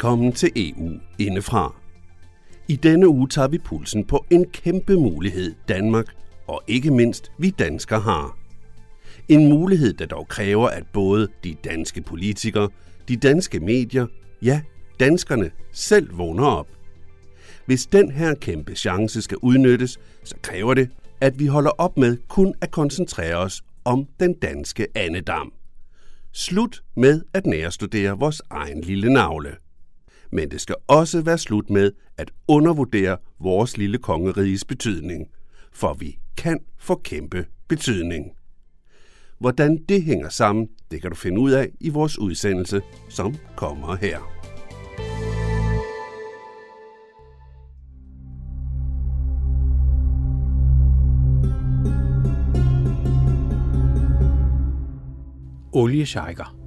Velkommen til EU indefra. I denne uge tager vi pulsen på en kæmpe mulighed Danmark og ikke mindst vi danskere har. En mulighed, der dog kræver, at både de danske politikere, de danske medier, ja, danskerne selv vågner op. Hvis den her kæmpe chance skal udnyttes, så kræver det, at vi holder op med kun at koncentrere os om den danske andedam. Slut med at nærstudere vores egen lille navle. Men det skal også være slut med at undervurdere vores lille kongeriges betydning, for vi kan få kæmpe betydning. Hvordan det hænger sammen, det kan du finde ud af i vores udsendelse, som kommer her. olieshejker.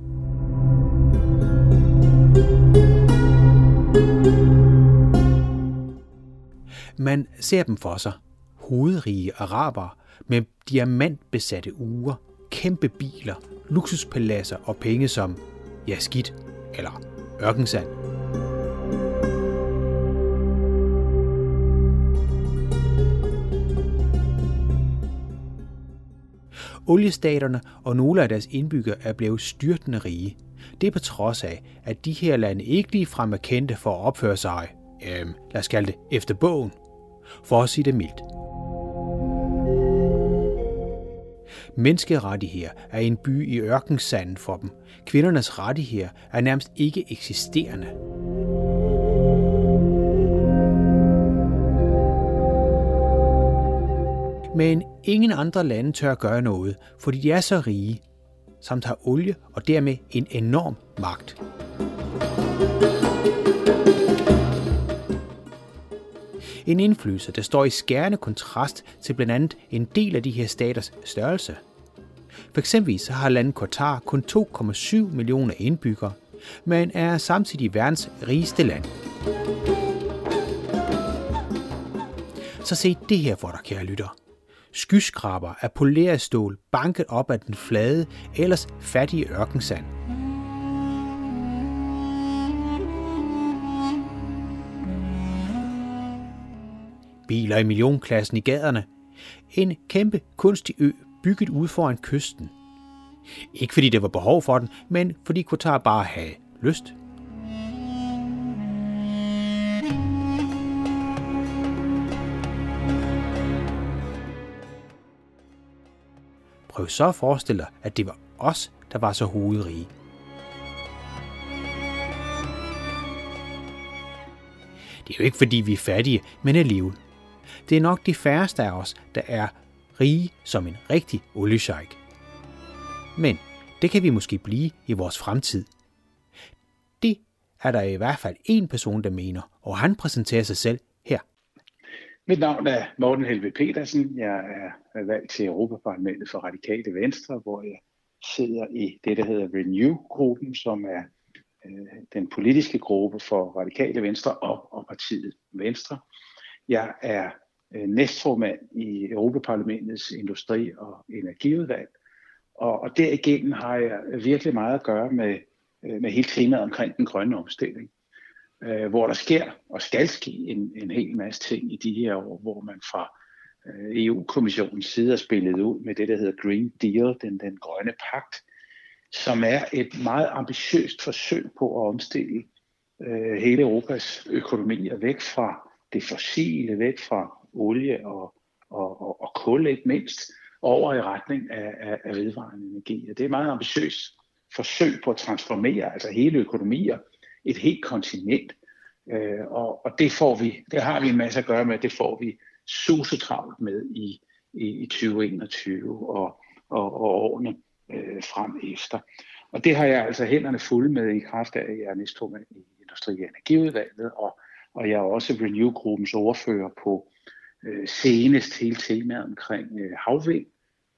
Man ser dem for sig. Hovedrige araber med diamantbesatte uger, kæmpe biler, luksuspaladser og penge som, ja skidt, eller ørkensand. Oliestaterne og nogle af deres indbyggere er blevet styrtende rige. Det er på trods af, at de her lande ikke ligefrem er kendte for at opføre sig, øh, lad os kalde det, efter bogen, for at sige det mildt. Menneskerettigheder er en by i ørkensanden for dem. Kvindernes rettigheder er nærmest ikke eksisterende. Men ingen andre lande tør gøre noget, fordi de er så rige, samt har olie og dermed en enorm magt. En indflydelse, der står i skærende kontrast til blandt andet en del af de her staters størrelse. For eksempel så har landet Qatar kun 2,7 millioner indbyggere, men er samtidig verdens rigeste land. Så se det her for dig, kære lytter skyskraber af poleret stål banket op af den flade, ellers fattige ørkensand. Biler i millionklassen i gaderne. En kæmpe kunstig ø bygget ud foran kysten. Ikke fordi der var behov for den, men fordi Qatar bare havde lyst. Prøv så at forestille dig, at det var os, der var så hovedrige. Det er jo ikke fordi vi er fattige, men alligevel. Det er nok de færreste af os, der er rige som en rigtig oliesjejk. Men det kan vi måske blive i vores fremtid. Det er der i hvert fald en person, der mener, og han præsenterer sig selv her. Mit navn er Morten Helve Petersen. Jeg er valgt til Europaparlamentet for Radikale Venstre, hvor jeg sidder i det, der hedder Renew-gruppen, som er øh, den politiske gruppe for Radikale Venstre og, og partiet Venstre. Jeg er Øh, næstformand i Europaparlamentets Industri- og Energiudvalg, og, og derigennem har jeg virkelig meget at gøre med, øh, med hele temaet omkring den grønne omstilling øh, hvor der sker og skal ske en, en hel masse ting i de her år, hvor man fra øh, EU-kommissionens side har spillet ud med det, der hedder Green Deal, den, den grønne pagt, som er et meget ambitiøst forsøg på at omstille øh, hele Europas økonomier væk fra det fossile, væk fra olie og, og, og, og kul ikke mindst, over i retning af, af, af vedvarende energi. Og det er et meget ambitiøst forsøg på at transformere altså hele økonomier et helt kontinent. Øh, og, og det får vi, det har vi en masse at gøre med, det får vi susetravlt med i, i, i 2021 og, og, og årene øh, frem efter. Og det har jeg altså hænderne fulde med i kraft af, at jeg er næstformand i Industri- og Energiudvalget, og, og jeg er også Renew-gruppens ordfører på øh, senest hele temaet omkring øh, havvind,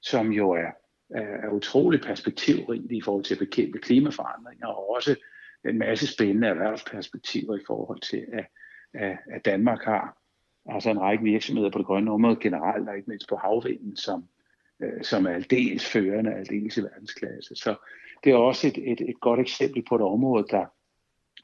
som jo er, er, er utrolig perspektivrigt i forhold til at bekæmpe klimaforandringer, og også en masse spændende erhvervsperspektiver i forhold til, at, at, at Danmark har altså en række virksomheder på det grønne område generelt, og ikke mindst på havvinden, som, øh, som er aldeles førende, aldeles i verdensklasse. Så det er også et, et, et godt eksempel på et område, der,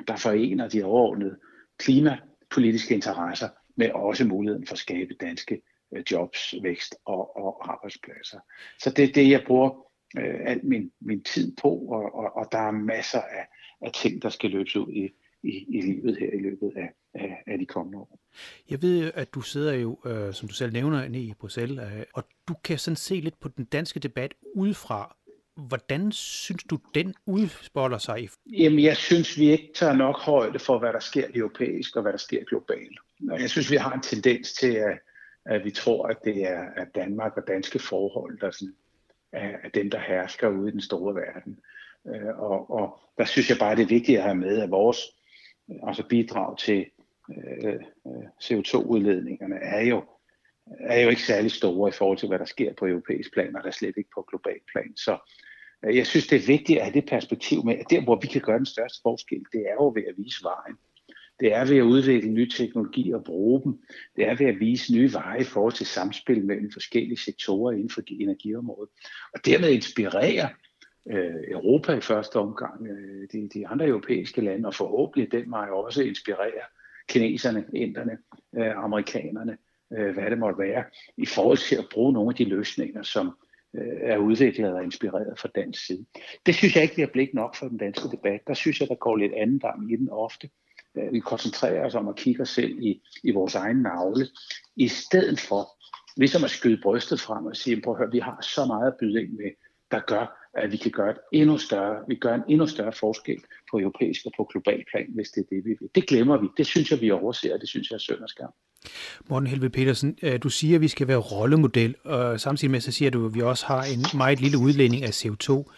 der forener de overordnede klimapolitiske interesser med også muligheden for at skabe danske øh, jobs, vækst og, og arbejdspladser. Så det er det, jeg bruger øh, al min, min tid på, og, og, og der er masser af, af ting, der skal løbes ud i, i, i livet her i løbet af, af, af de kommende år. Jeg ved, at du sidder jo, øh, som du selv nævner, nede i Bruxelles, øh, og du kan sådan se lidt på den danske debat udefra. Hvordan synes du, den udspolder sig? Jamen, jeg synes, vi ikke tager nok højde for, hvad der sker europæisk og hvad der sker globalt. Jeg synes, vi har en tendens til, at, at vi tror, at det er at Danmark og danske forhold, der sådan, er, er dem, der hersker ude i den store verden. Øh, og, og der synes jeg bare, det er vigtigt at have med, at vores altså bidrag til øh, øh CO2-udledningerne er jo, er jo ikke særlig store i forhold til, hvad der sker på europæisk plan, og der slet ikke på global plan. Så øh, jeg synes, det er vigtigt at have det perspektiv med, at der, hvor vi kan gøre den største forskel, det er jo ved at vise vejen. Det er ved at udvikle nye teknologier og bruge dem. Det er ved at vise nye veje i forhold til samspil mellem forskellige sektorer inden for energiområdet. Og dermed inspirere øh, Europa i første omgang, øh, de, de andre europæiske lande, og forhåbentlig den vej også inspirere kineserne, inderne, øh, amerikanerne, øh, hvad det måtte være, i forhold til at bruge nogle af de løsninger, som øh, er udviklet og inspireret fra dansk side. Det synes jeg ikke, vi har blik nok for den danske debat. Der synes jeg, der går lidt anden gang i den ofte. Øh, vi koncentrerer os om at kigge os selv i, i vores egen navle, i stedet for ligesom at skyde brystet frem og sige, prøv at høre, vi har så meget at byde ind med, der gør, at vi kan gøre et endnu større, vi gør en endnu større forskel på europæisk og på global plan, hvis det er det, vi vil. Det glemmer vi. Det synes jeg, vi overser, og det synes jeg er synd og skam. Morten Helve Petersen, øh, du siger, at vi skal være rollemodel, og samtidig med så siger du, at vi også har en meget lille udledning af CO2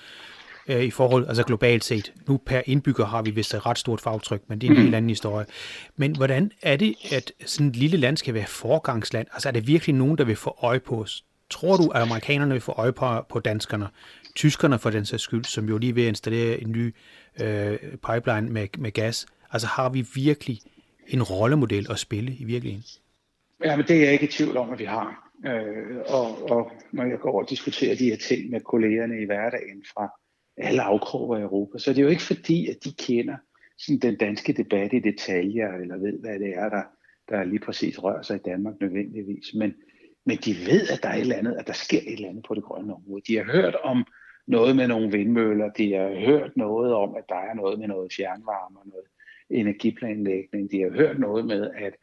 øh, i forhold, altså globalt set. Nu per indbygger har vi vist et ret stort fagtryk, men det er en helt anden historie. Men hvordan er det, at sådan et lille land skal være forgangsland? Altså er det virkelig nogen, der vil få øje på os? Tror du, at amerikanerne vil få øje på, på danskerne? Tyskerne for den sags skyld, som jo lige vil installere en ny øh, pipeline med, med gas. Altså har vi virkelig en rollemodel at spille i virkeligheden? Ja, men det er jeg ikke i tvivl om, at vi har. Øh, og, og når jeg går og diskuterer de her ting med kollegerne i hverdagen fra alle afkroger i Europa, så det er jo ikke fordi, at de kender sådan den danske debat i detaljer, eller ved, hvad det er, der, der lige præcis rører sig i Danmark nødvendigvis. Men, men de ved, at der er et eller andet, at der sker et eller andet på det grønne område. De har hørt om noget med nogle vindmøller, de har hørt noget om, at der er noget med noget fjernvarme og noget energiplanlægning. De har hørt noget med, at,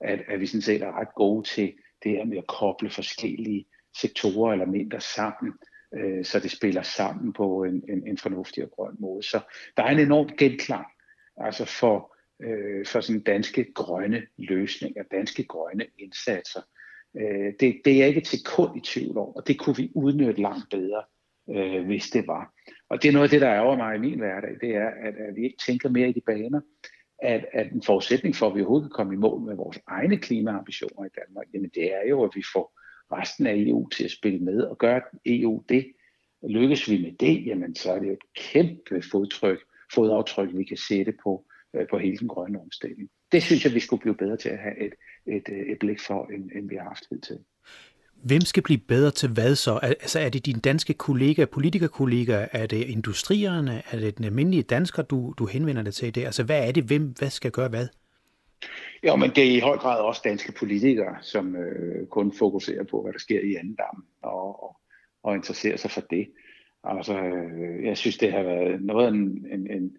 at, at vi sådan set er ret gode til det her med at koble forskellige sektorer eller elementer sammen, øh, så det spiller sammen på en, en, en fornuftig og grøn måde. Så der er en enorm genklang altså for, øh, for sådan danske grønne løsninger, danske grønne indsatser. Øh, det, det er jeg ikke til kun i tvivl om, og det kunne vi udnytte langt bedre, øh, hvis det var. Og det er noget af det, der ærger mig i min hverdag, det er, at, at vi ikke tænker mere i de baner, at, at en forudsætning for, at vi overhovedet kan komme i mål med vores egne klimaambitioner i Danmark, jamen det er jo, at vi får resten af EU til at spille med, og gør EU det. Lykkes vi med det, jamen så er det et kæmpe fodtryk, fodaftryk, vi kan sætte på, øh, på hele den grønne omstilling. Det synes jeg, vi skulle blive bedre til at have et, et, øh, et blik for, end, end vi har haft til. Hvem skal blive bedre til hvad så? Altså er det dine danske kollegaer, politikerkollegaer? Er det industrierne? Er det den almindelige dansker, du, du henvender dig til i det? Altså hvad er det? Hvem hvad skal gøre hvad? Ja, men det er i høj grad også danske politikere, som øh, kun fokuserer på, hvad der sker i anden dam, og, og, og interesserer sig for det. Altså, øh, jeg synes, det har været noget af en, en, en,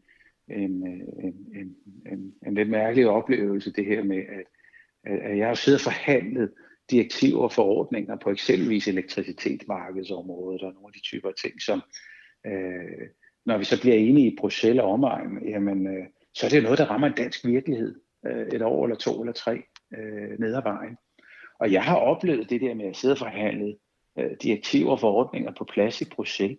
en, en, en, en, en lidt mærkelig oplevelse, det her med, at, at jeg har siddet og forhandlet direktiver og forordninger på eksempelvis elektricitetsmarkedsområdet og nogle af de typer ting, som øh, når vi så bliver enige i Bruxelles og omegn, jamen, øh, så er det noget, der rammer en dansk virkelighed øh, et år eller to eller tre øh, ned ad vejen. Og jeg har oplevet det der med at sidde og forhandle øh, direktiver og forordninger på plads i Bruxelles,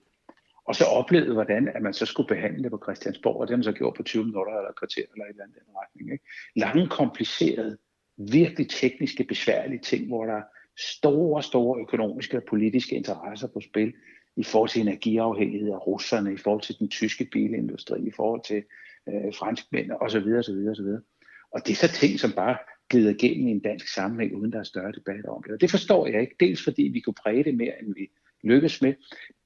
og så oplevede, hvordan at man så skulle behandle det på Christiansborg, og det har man så gjort på 20 minutter eller et kvarter eller et eller andet den retning. Ikke? Lange, komplicerede virkelig tekniske, besværlige ting, hvor der er store, store økonomiske og politiske interesser på spil i forhold til energiafhængighed af russerne, i forhold til den tyske bilindustri, i forhold til øh, franskmænd osv. osv. osv. Og det er så ting, som bare glider igennem i en dansk sammenhæng, uden der er større debat om det. Og det forstår jeg ikke. Dels fordi vi kunne præge det mere, end vi lykkes med.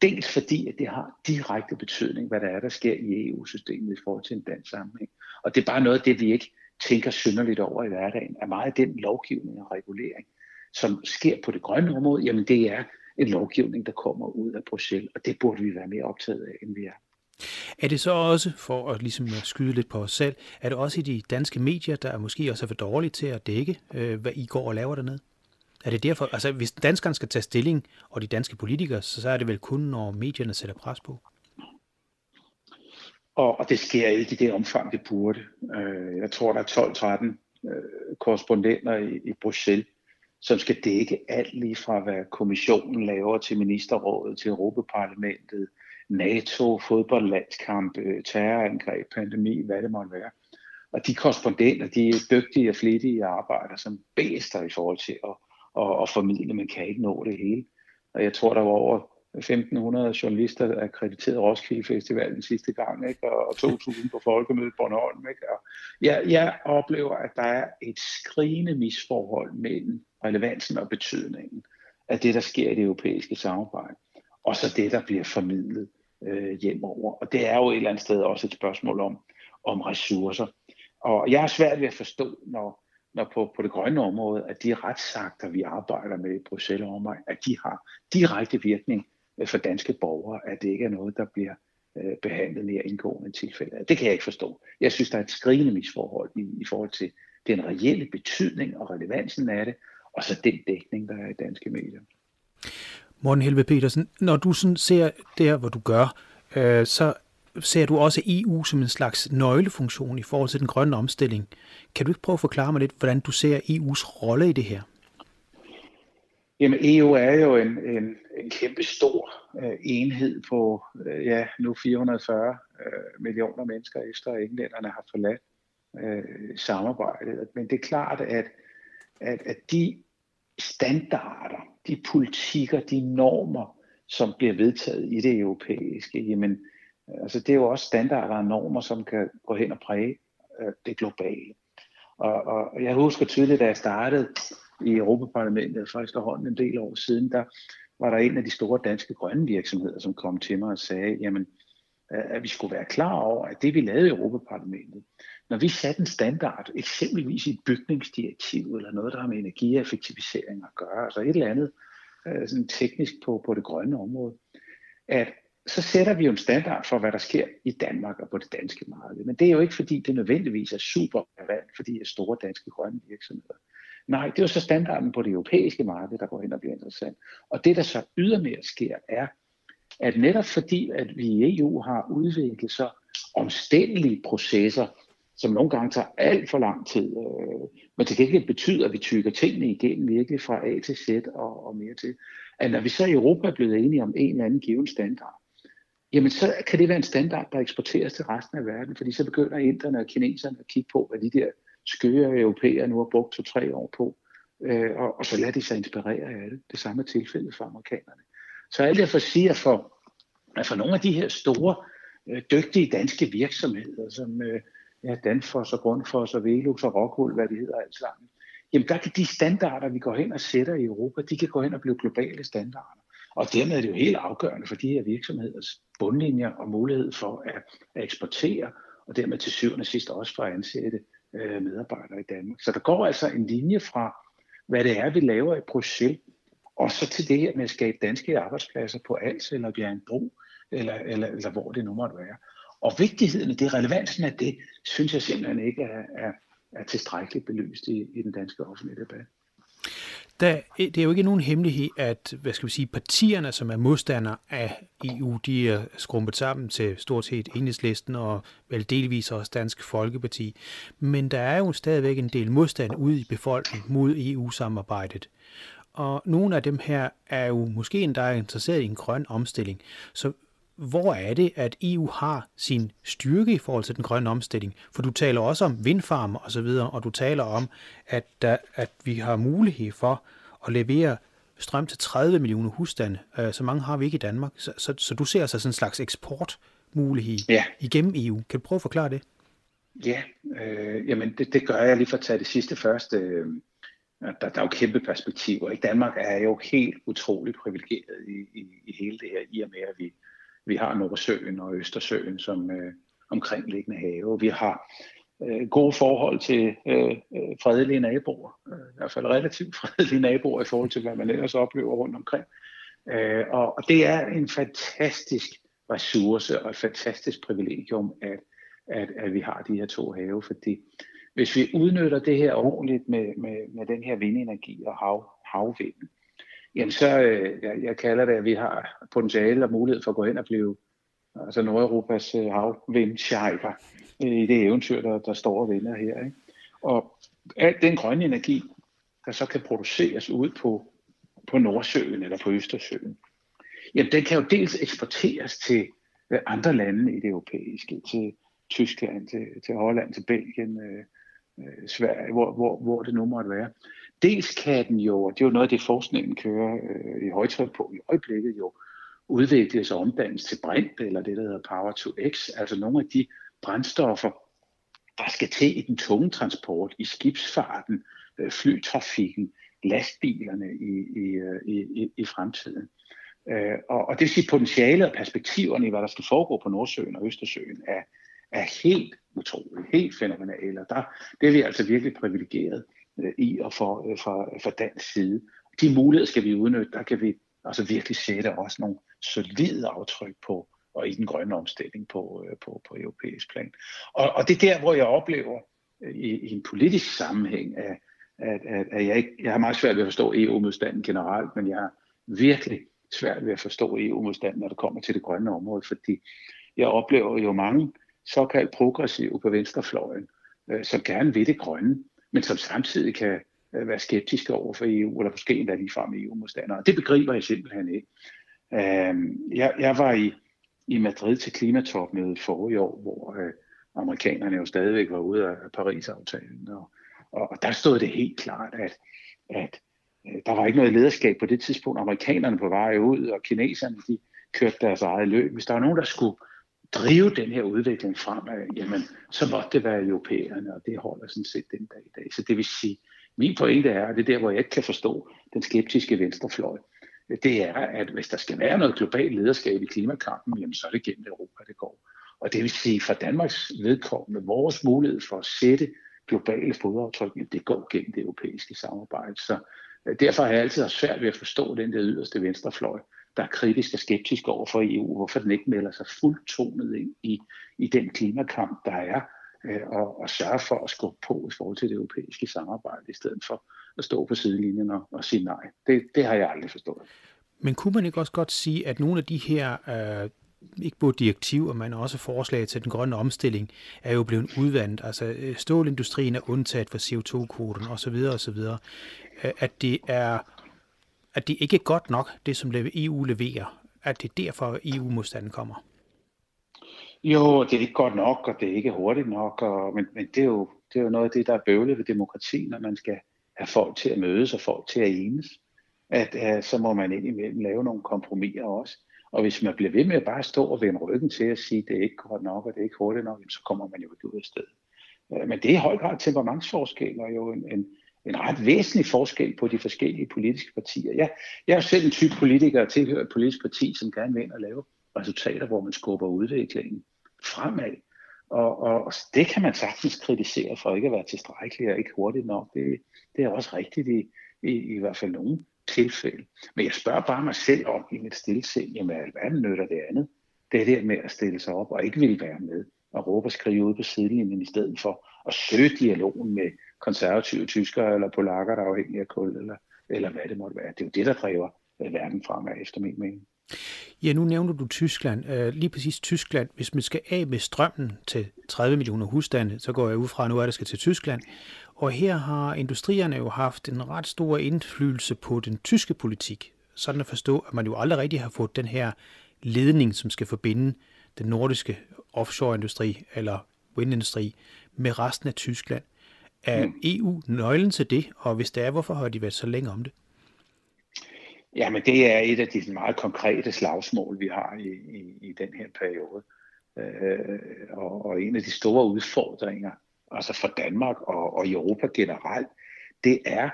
Dels fordi, at det har direkte betydning, hvad der er, der sker i EU-systemet i forhold til en dansk sammenhæng. Og det er bare noget af det, vi ikke tænker synderligt over i hverdagen. Er meget af den lovgivning og regulering, som sker på det grønne område, jamen det er en lovgivning, der kommer ud af Bruxelles, og det burde vi være mere optaget af, end vi er. Er det så også, for at ligesom øh, skyde lidt på os selv, er det også i de danske medier, der måske også er for dårlige til at dække, øh, hvad I går og laver dernede? Er det derfor, altså hvis danskerne skal tage stilling, og de danske politikere, så, så er det vel kun, når medierne sætter pres på? Og, og det sker ikke i det omfang, det burde. Øh, jeg tror, der er 12-13 øh, korrespondenter i, i Bruxelles, som skal dække alt lige fra, hvad kommissionen laver til ministerrådet, til Europaparlamentet, NATO, fodboldlandskamp, øh, terrorangreb, pandemi, hvad det måtte være. Og de korrespondenter, de er dygtige og flittige arbejder som bedster i forhold til at, at, at formidle, men kan ikke nå det hele. Og jeg tror, der var over 1500 journalister akkrediteret Roskilde Festival den sidste gang, ikke? og 2000 på Folkemødet Bornholm. Ikke? Og jeg, jeg oplever, at der er et skrigende misforhold mellem relevansen og betydningen af det, der sker i det europæiske samarbejde, og så det, der bliver formidlet øh, hjemover. Og det er jo et eller andet sted også et spørgsmål om, om ressourcer. Og jeg har svært ved at forstå, når, når på, på det grønne område, at de retsakter, vi arbejder med i Bruxelles og at de har direkte virkning øh, for danske borgere, at det ikke er noget, der bliver øh, behandlet mere indgående tilfælde. Det kan jeg ikke forstå. Jeg synes, der er et skrigende misforhold i, i forhold til den reelle betydning og relevansen af det, og så den dækning, der er i danske medier. Morten Helve Petersen, når du sådan ser der, hvor du gør, øh, så ser du også EU som en slags nøglefunktion i forhold til den grønne omstilling. Kan du ikke prøve at forklare mig lidt, hvordan du ser EU's rolle i det her? Jamen EU er jo en, en, en kæmpe stor øh, enhed på øh, ja, nu 440 øh, millioner mennesker efter at englænderne har forladt øh, samarbejdet. Men det er klart, at, at, at de standarder, de politikker, de normer, som bliver vedtaget i det europæiske, jamen, altså det er jo også standarder og normer, som kan gå hen og præge øh, det globale. Og, og jeg husker tydeligt, da jeg startede i Europaparlamentet for efterhånden en del år siden, der var der en af de store danske grønne virksomheder, som kom til mig og sagde, jamen, at vi skulle være klar over, at det vi lavede i Europaparlamentet, når vi satte en standard, eksempelvis i et bygningsdirektiv eller noget, der har med energieffektivisering at gøre, altså et eller andet øh, sådan teknisk på, på det grønne område, at så sætter vi jo en standard for, hvad der sker i Danmark og på det danske marked. Men det er jo ikke, fordi det nødvendigvis er super relevant, fordi de er store danske grønne virksomheder. Nej, det er jo så standarden på det europæiske marked, der går hen og bliver interessant. Og det, der så ydermere sker, er, at netop fordi, at vi i EU har udviklet så omstændelige processer, som nogle gange tager alt for lang tid, øh, men til gengæld betyder, at vi tykker tingene igennem virkelig fra A til Z og, og mere til, at når vi så i Europa er blevet enige om en eller anden given standard, jamen så kan det være en standard, der eksporteres til resten af verden, fordi så begynder inderne og kineserne at kigge på, hvad de der skøre europæer nu har brugt to-tre år på, øh, og, og så lader de sig inspirere af det. Det samme er tilfældet for amerikanerne. Så alt det for sige, at for, at for nogle af de her store, øh, dygtige danske virksomheder, som øh, ja, Danfoss og Grundfos og Velux og Rockwool, hvad de hedder alt sammen, jamen der kan de standarder, vi går hen og sætter i Europa, de kan gå hen og blive globale standarder. Og dermed er det jo helt afgørende for de her virksomheders bundlinjer og mulighed for at, at eksportere, og dermed til syvende og sidst også for at ansætte øh, medarbejdere i Danmark. Så der går altså en linje fra, hvad det er, vi laver i Bruxelles, og så til det her med at skabe danske arbejdspladser på Als eller Bjergbro, eller, eller, eller hvor det nu måtte være. Og vigtigheden af det, relevansen af det, synes jeg simpelthen ikke er, er, er tilstrækkeligt belyst i, i den danske offentlige debat. Der, det er jo ikke nogen hemmelighed, at hvad skal vi sige, partierne, som er modstandere af EU, de er skrumpet sammen til stort set enhedslisten og vel delvis også Dansk Folkeparti. Men der er jo stadigvæk en del modstand ude i befolkningen mod EU-samarbejdet. Og nogle af dem her er jo måske endda interesseret i en grøn omstilling. Så hvor er det, at EU har sin styrke i forhold til den grønne omstilling? For du taler også om vindfarmer og så videre, og du taler om, at, der, at vi har mulighed for at levere strøm til 30 millioner husstande. Øh, så mange har vi ikke i Danmark. Så, så, så du ser altså sådan en slags eksportmulighed ja. igennem EU. Kan du prøve at forklare det? Ja, øh, jamen det, det gør jeg lige for at tage det sidste først. Øh, der, der er jo kæmpe perspektiver. I Danmark er jo helt utroligt privilegeret i, i, i hele det her, i og med at vi vi har Nordsøen og Østersøen som øh, omkringliggende have. Vi har øh, gode forhold til øh, øh, fredelige naboer. Øh, I hvert fald relativt fredelige naboer i forhold til, hvad man ellers oplever rundt omkring. Øh, og, og det er en fantastisk ressource og et fantastisk privilegium, at, at, at vi har de her to have, fordi hvis vi udnytter det her ordentligt med, med, med den her vindenergi og hav, havvind, jamen så, øh, jeg, jeg kalder det, at vi har potentiale og mulighed for at gå hen og blive altså Nordeuropas øh, havvindschejfer øh, i det eventyr, der, der står og vinder her. Ikke? Og al den grønne energi, der så kan produceres ud på, på Nordsøen eller på Østersøen, jamen den kan jo dels eksporteres til øh, andre lande i det europæiske, til Tyskland, til, til Holland, til Belgien, øh, øh, Sverige, hvor, hvor, hvor det nu måtte være. Dels kan den jo, og det er jo noget af det forskningen kører øh, i højtryk på i øjeblikket jo, udvikles og omdannes til brint, eller det, der hedder Power to X, altså nogle af de brændstoffer, der skal til i den tunge transport, i skibsfarten, øh, flytrafikken, lastbilerne i, øh, i, i, i fremtiden. Øh, og, og det vil sige, potentialet og perspektiverne i, hvad der skal foregå på Nordsøen og Østersøen, er, er helt utroligt, helt fænomenale. Og der, det er vi altså virkelig privilegeret øh, i og for, øh, for, øh, for dansk side. De muligheder skal vi udnytte, der kan vi altså virkelig sætte også nogle solide aftryk på, og i den grønne omstilling på, øh, på, på europæisk plan. Og, og det er der, hvor jeg oplever øh, i, i en politisk sammenhæng, at, at, at, at jeg, ikke, jeg har meget svært ved at forstå EU-modstanden generelt, men jeg har virkelig svært ved at forstå EU-modstanden, når det kommer til det grønne område, fordi jeg oplever jo mange såkaldt progressive på venstrefløjen, øh, som gerne vil det grønne, men som samtidig kan øh, være skeptiske over for EU, eller måske endda ligefrem EU-modstandere. Det begriber jeg simpelthen ikke. Øh, jeg, jeg var i i Madrid til klimatopmødet forrige år, hvor øh, amerikanerne jo stadigvæk var ude af Paris-aftalen. Og, og, og der stod det helt klart, at, at øh, der var ikke noget lederskab på det tidspunkt. Amerikanerne på vej ud, og kineserne de kørte deres eget løb. Hvis der var nogen, der skulle drive den her udvikling fremad, jamen, så måtte det være europæerne, og det holder sådan set den dag i dag. Så det vil sige, min pointe er, og det er der, hvor jeg ikke kan forstå den skeptiske venstrefløj, det er, at hvis der skal være noget globalt lederskab i klimakampen, jamen så er det gennem Europa, det går. Og det vil sige, for Danmarks vedkommende, vores mulighed for at sætte globale fodaftryk, jamen det går gennem det europæiske samarbejde. Så øh, derfor har jeg altid haft svært ved at forstå den der yderste venstrefløj, der er kritisk og skeptisk over for EU, hvorfor den ikke melder sig fuldtonet ind i, i den klimakamp, der er, øh, og, og sørge for at skubbe på i forhold til det europæiske samarbejde, i stedet for at stå på sidelinjen og, og sige nej. Det, det har jeg aldrig forstået. Men kunne man ikke også godt sige, at nogle af de her, øh, ikke både direktiver, men også forslag til den grønne omstilling, er jo blevet udvandet. Altså øh, stålindustrien er undtaget for CO2-kvoten osv. osv. Øh, at det er at det ikke er godt nok, det som EU leverer, at det er derfor EU-modstanden kommer. Jo, det er ikke godt nok, og det er ikke hurtigt nok, og, men, men det, er jo, det er jo noget af det, der er bøvlet ved demokrati, når man skal have folk til at mødes og folk til at enes, at uh, så må man indimellem lave nogle kompromiser også. Og hvis man bliver ved med at bare stå og vende ryggen til at sige, at det er ikke godt nok, og det er ikke hurtigt nok, så kommer man jo ikke ud af stedet. Øh, men det er i høj grad temperamentsforskel, og jo en, en, en ret væsentlig forskel på de forskellige politiske partier. Jeg, jeg er selv en type politiker og tilhører et politisk parti, som gerne vil ind og lave resultater, hvor man skubber udviklingen fremad. Og, og, og det kan man sagtens kritisere for ikke at være tilstrækkelig og ikke hurtigt nok. Det, det er også rigtigt i, i, i hvert fald nogle tilfælde. Men jeg spørger bare mig selv om i mit stillesind, jamen hvad nytter det andet? Det er det med at stille sig op og ikke vil være med og råbe og skrive ud på sidelinjen i stedet for at søge dialogen med konservative tyskere eller polakker, der er afhængige af kul, eller, eller hvad det måtte være. Det er jo det, der driver øh, verden fremad, efter min mening. Ja, nu nævner du Tyskland. Øh, lige præcis Tyskland. Hvis man skal af med strømmen til 30 millioner husstande, så går jeg ud fra, at nu er det skal til Tyskland. Og her har industrierne jo haft en ret stor indflydelse på den tyske politik. Sådan at forstå, at man jo aldrig rigtig har fået den her ledning, som skal forbinde den nordiske offshoreindustri eller windindustri med resten af Tyskland. Er mm. EU nøglen til det, og hvis det er, hvorfor har de været så længe om det? Jamen, det er et af de meget konkrete slagsmål, vi har i, i, i den her periode. Øh, og, og en af de store udfordringer, altså for Danmark og, og Europa generelt, det er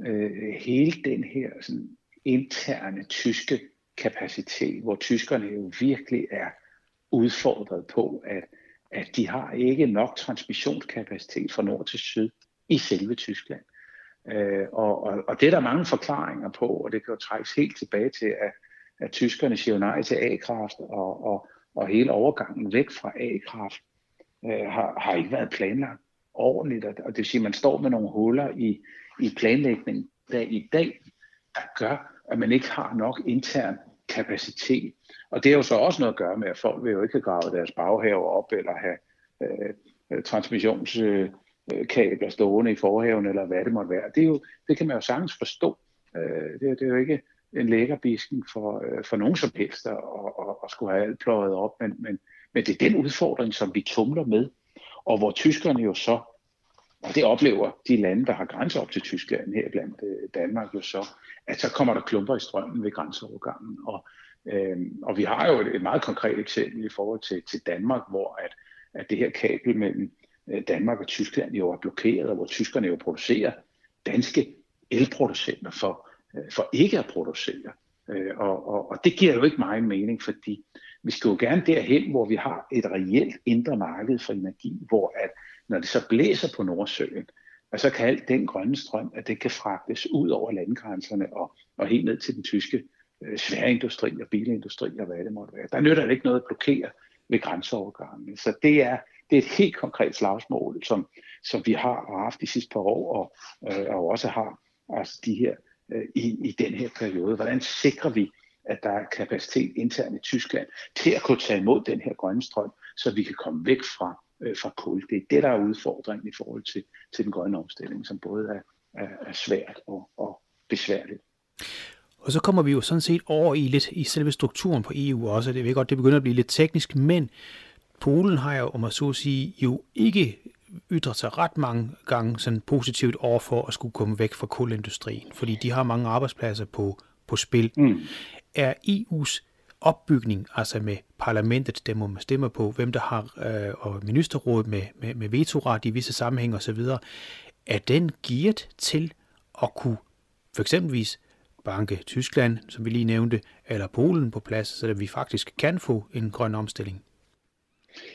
øh, hele den her sådan, interne tyske kapacitet, hvor tyskerne jo virkelig er udfordret på at, at de har ikke nok transmissionskapacitet fra nord til syd i selve Tyskland. Øh, og, og, og det er der mange forklaringer på, og det kan jo trækkes helt tilbage til, at, at tyskerne siger nej til A-kraft, og, og, og hele overgangen væk fra A-kraft øh, har, har ikke været planlagt ordentligt, og det vil sige, at man står med nogle huller i, i planlægningen der i dag, der gør, at man ikke har nok intern kapacitet. Og det er jo så også noget at gøre med, at folk vil jo ikke have gravet deres baghaver op, eller have øh, øh, transmissionskabler stående i forhaven, eller hvad det måtte være. Det, er jo, det kan man jo sagtens forstå. Øh, det, det er jo ikke en lækkerbisken for, øh, for nogen som helst at, at, at skulle have alt pløjet op, men, men, men det er den udfordring, som vi tumler med, og hvor tyskerne jo så, og det oplever de lande, der har grænser op til Tyskland, her blandt øh, Danmark jo så, at så kommer der klumper i strømmen ved grænseovergangen. Og, øh, og vi har jo et, et meget konkret eksempel i forhold til, til Danmark, hvor at, at det her kabel mellem øh, Danmark og Tyskland jo er blokeret, og hvor tyskerne jo producerer danske elproducenter for, øh, for ikke at producere. Og, og, og det giver jo ikke meget mening, fordi vi skal jo gerne derhen, hvor vi har et reelt indre marked for energi, hvor at når det så blæser på Nordsøen, og så kan alt den grønne strøm, at det kan fragtes ud over landgrænserne og, og helt ned til den tyske øh, sværindustri og bilindustri og hvad det måtte være. Der nytter det ikke noget at blokere ved grænseovergangen. Så det er, det er et helt konkret slagsmål, som, som vi har haft de sidste par år, og, øh, og også har altså de her øh, i, i den her periode. Hvordan sikrer vi, at der er kapacitet internt i Tyskland til at kunne tage imod den her grønne strøm, så vi kan komme væk fra, øh, fra kul. Det er det, der er udfordringen i forhold til, til den grønne omstilling, som både er, er, er svært og, og besværligt. Og så kommer vi jo sådan set over i lidt i selve strukturen på EU også. Det ved godt, det begynder at blive lidt teknisk, men Polen har jo, om man så at sige, jo ikke ytret sig ret mange gange sådan positivt over for at skulle komme væk fra kulindustrien, fordi de har mange arbejdspladser på, på spil. Mm. Er EU's opbygning, altså med parlamentet, der må man stemme på, hvem der har, øh, og ministerrådet med, med, med vetoret i visse sammenhænge osv., er den gearet til at kunne for eksempelvis banke Tyskland, som vi lige nævnte, eller Polen på plads, så vi faktisk kan få en grøn omstilling?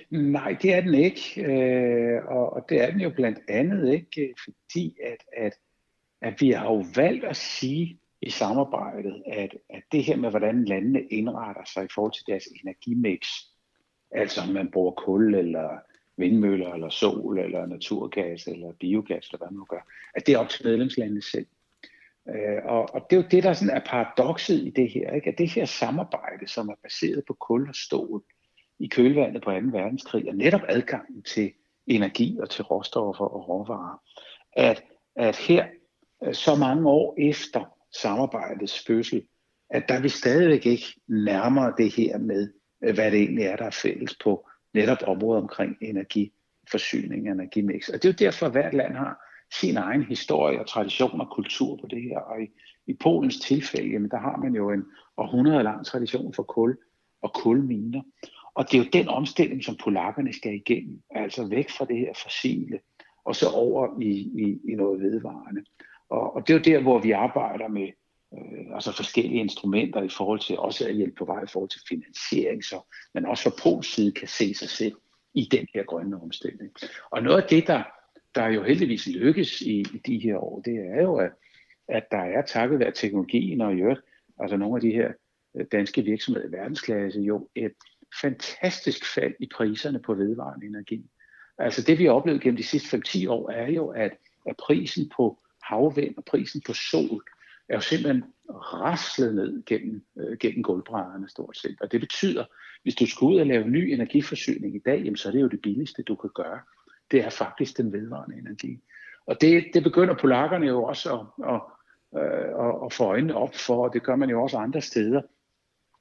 Nej, det er den ikke, øh, og, og det er den jo blandt andet ikke, fordi at, at, at vi har jo valgt at sige i samarbejdet, at, at det her med, hvordan landene indretter sig i forhold til deres energimix, altså om man bruger kul eller vindmøller eller sol eller naturgas eller biogas eller hvad man nu gør, at det er op til medlemslandene selv. Øh, og, og det er jo det, der sådan er paradokset i det her, ikke? at det her samarbejde, som er baseret på kul og stål i kølvandet på 2. verdenskrig, og netop adgangen til energi og til råstoffer og råvarer, at, at her øh, så mange år efter samarbejdets fødsel, at der er vi stadigvæk ikke nærmere det her med, øh, hvad det egentlig er, der er fælles på netop området omkring energiforsyning og energimix. Og det er jo derfor, at hvert land har sin egen historie og tradition og kultur på det her. Og i, i Polens tilfælde, jamen, der har man jo en århundrede lang tradition for kul og kulminer. Og det er jo den omstilling, som polakkerne skal igennem, altså væk fra det her fossile, og så over i, i, i noget vedvarende. Og, og det er jo der, hvor vi arbejder med øh, altså forskellige instrumenter i forhold til også at hjælpe på vej i forhold til finansiering, så man også fra Pols side kan se sig selv i den her grønne omstilling. Og noget af det, der, der jo heldigvis lykkes i, i de her år, det er jo, at, at der er takket være teknologien og i øvrigt, altså nogle af de her øh, danske virksomheder i verdensklasse, jo et fantastisk fald i priserne på vedvarende energi. Altså det, vi har oplevet gennem de sidste 5-10 år, er jo, at, at prisen på havvind og prisen på sol er jo simpelthen raslet ned gennem, øh, gennem gulvbrædderne stort set. Og det betyder, hvis du skal ud og lave ny energiforsyning i dag, jamen, så er det jo det billigste, du kan gøre. Det er faktisk den vedvarende energi. Og det, det begynder polakkerne jo også at, at, øh, at, at få øjnene op for, og det gør man jo også andre steder.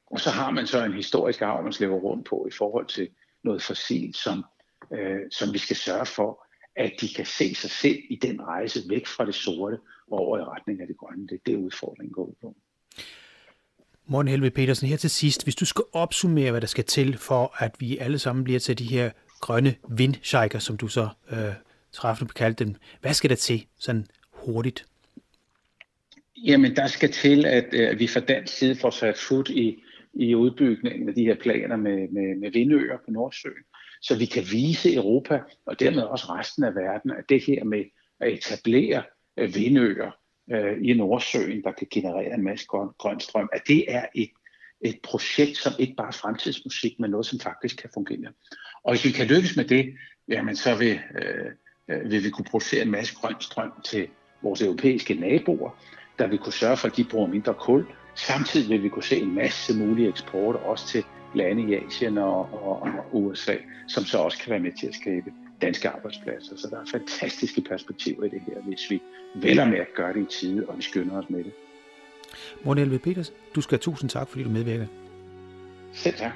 Og så har man så en historisk arv, man slæver rundt på i forhold til noget fossilt, som, øh, som vi skal sørge for at de kan se sig selv i den rejse væk fra det sorte og over i retning af det grønne. Det er det, udfordringen går ud på. Morten Helve Petersen, her til sidst, hvis du skal opsummere, hvad der skal til for, at vi alle sammen bliver til de her grønne vindshejker, som du så øh, træffende kaldte dem. Hvad skal der til sådan hurtigt? Jamen, der skal til, at øh, vi fra dansk side får sat fod i, i udbygningen af de her planer med, med, med vindøer på Nordsøen, så vi kan vise Europa og dermed også resten af verden, at det her med at etablere øh, vindøer øh, i Nordsøen, der kan generere en masse grøn, grøn strøm, at det er et, et projekt, som ikke bare er fremtidsmusik, men noget, som faktisk kan fungere. Og hvis vi kan lykkes med det, jamen så vil, øh, øh vil vi kunne producere en masse grøn strøm til vores europæiske naboer, der vil kunne sørge for, at de bruger mindre kul. Samtidig vil vi kunne se en masse mulige eksporter også til lande i Asien og, og, og USA, som så også kan være med til at skabe danske arbejdspladser. Så der er fantastiske perspektiver i det her, hvis vi vælger med at gøre det i tide, og vi skynder os med det. Morten Elve Peters, du skal have tusind tak, fordi du medvirker. Selv tak.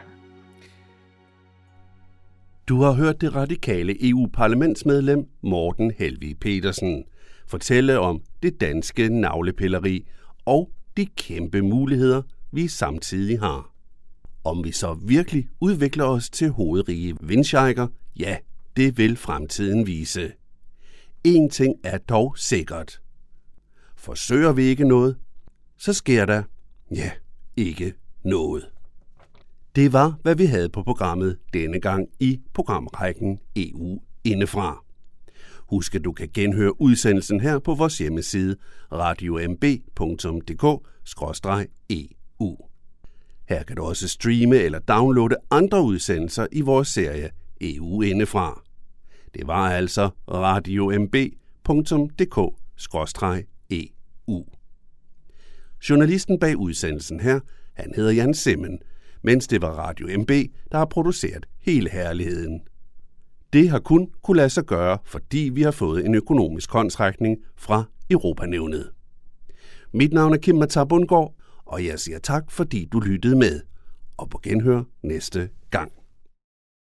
Du har hørt det radikale EU-parlamentsmedlem Morten Helvi Petersen fortælle om det danske navlepilleri og de kæmpe muligheder, vi samtidig har. Om vi så virkelig udvikler os til hovedrige vindsjejker, ja, det vil fremtiden vise. En ting er dog sikkert. Forsøger vi ikke noget, så sker der, ja, ikke noget. Det var, hvad vi havde på programmet denne gang i programrækken EU Indefra. Husk, at du kan genhøre udsendelsen her på vores hjemmeside radiomb.dk-eu. Her kan du også streame eller downloade andre udsendelser i vores serie EU Indefra. Det var altså radiomb.dk-eu. Journalisten bag udsendelsen her, han hedder Jan Simmen, mens det var Radio MB, der har produceret hele herligheden. Det har kun kunne lade sig gøre, fordi vi har fået en økonomisk håndtrækning fra Europanævnet. Mit navn er Kim Matar Bundgaard, og jeg siger tak, fordi du lyttede med. Og på genhør næste gang.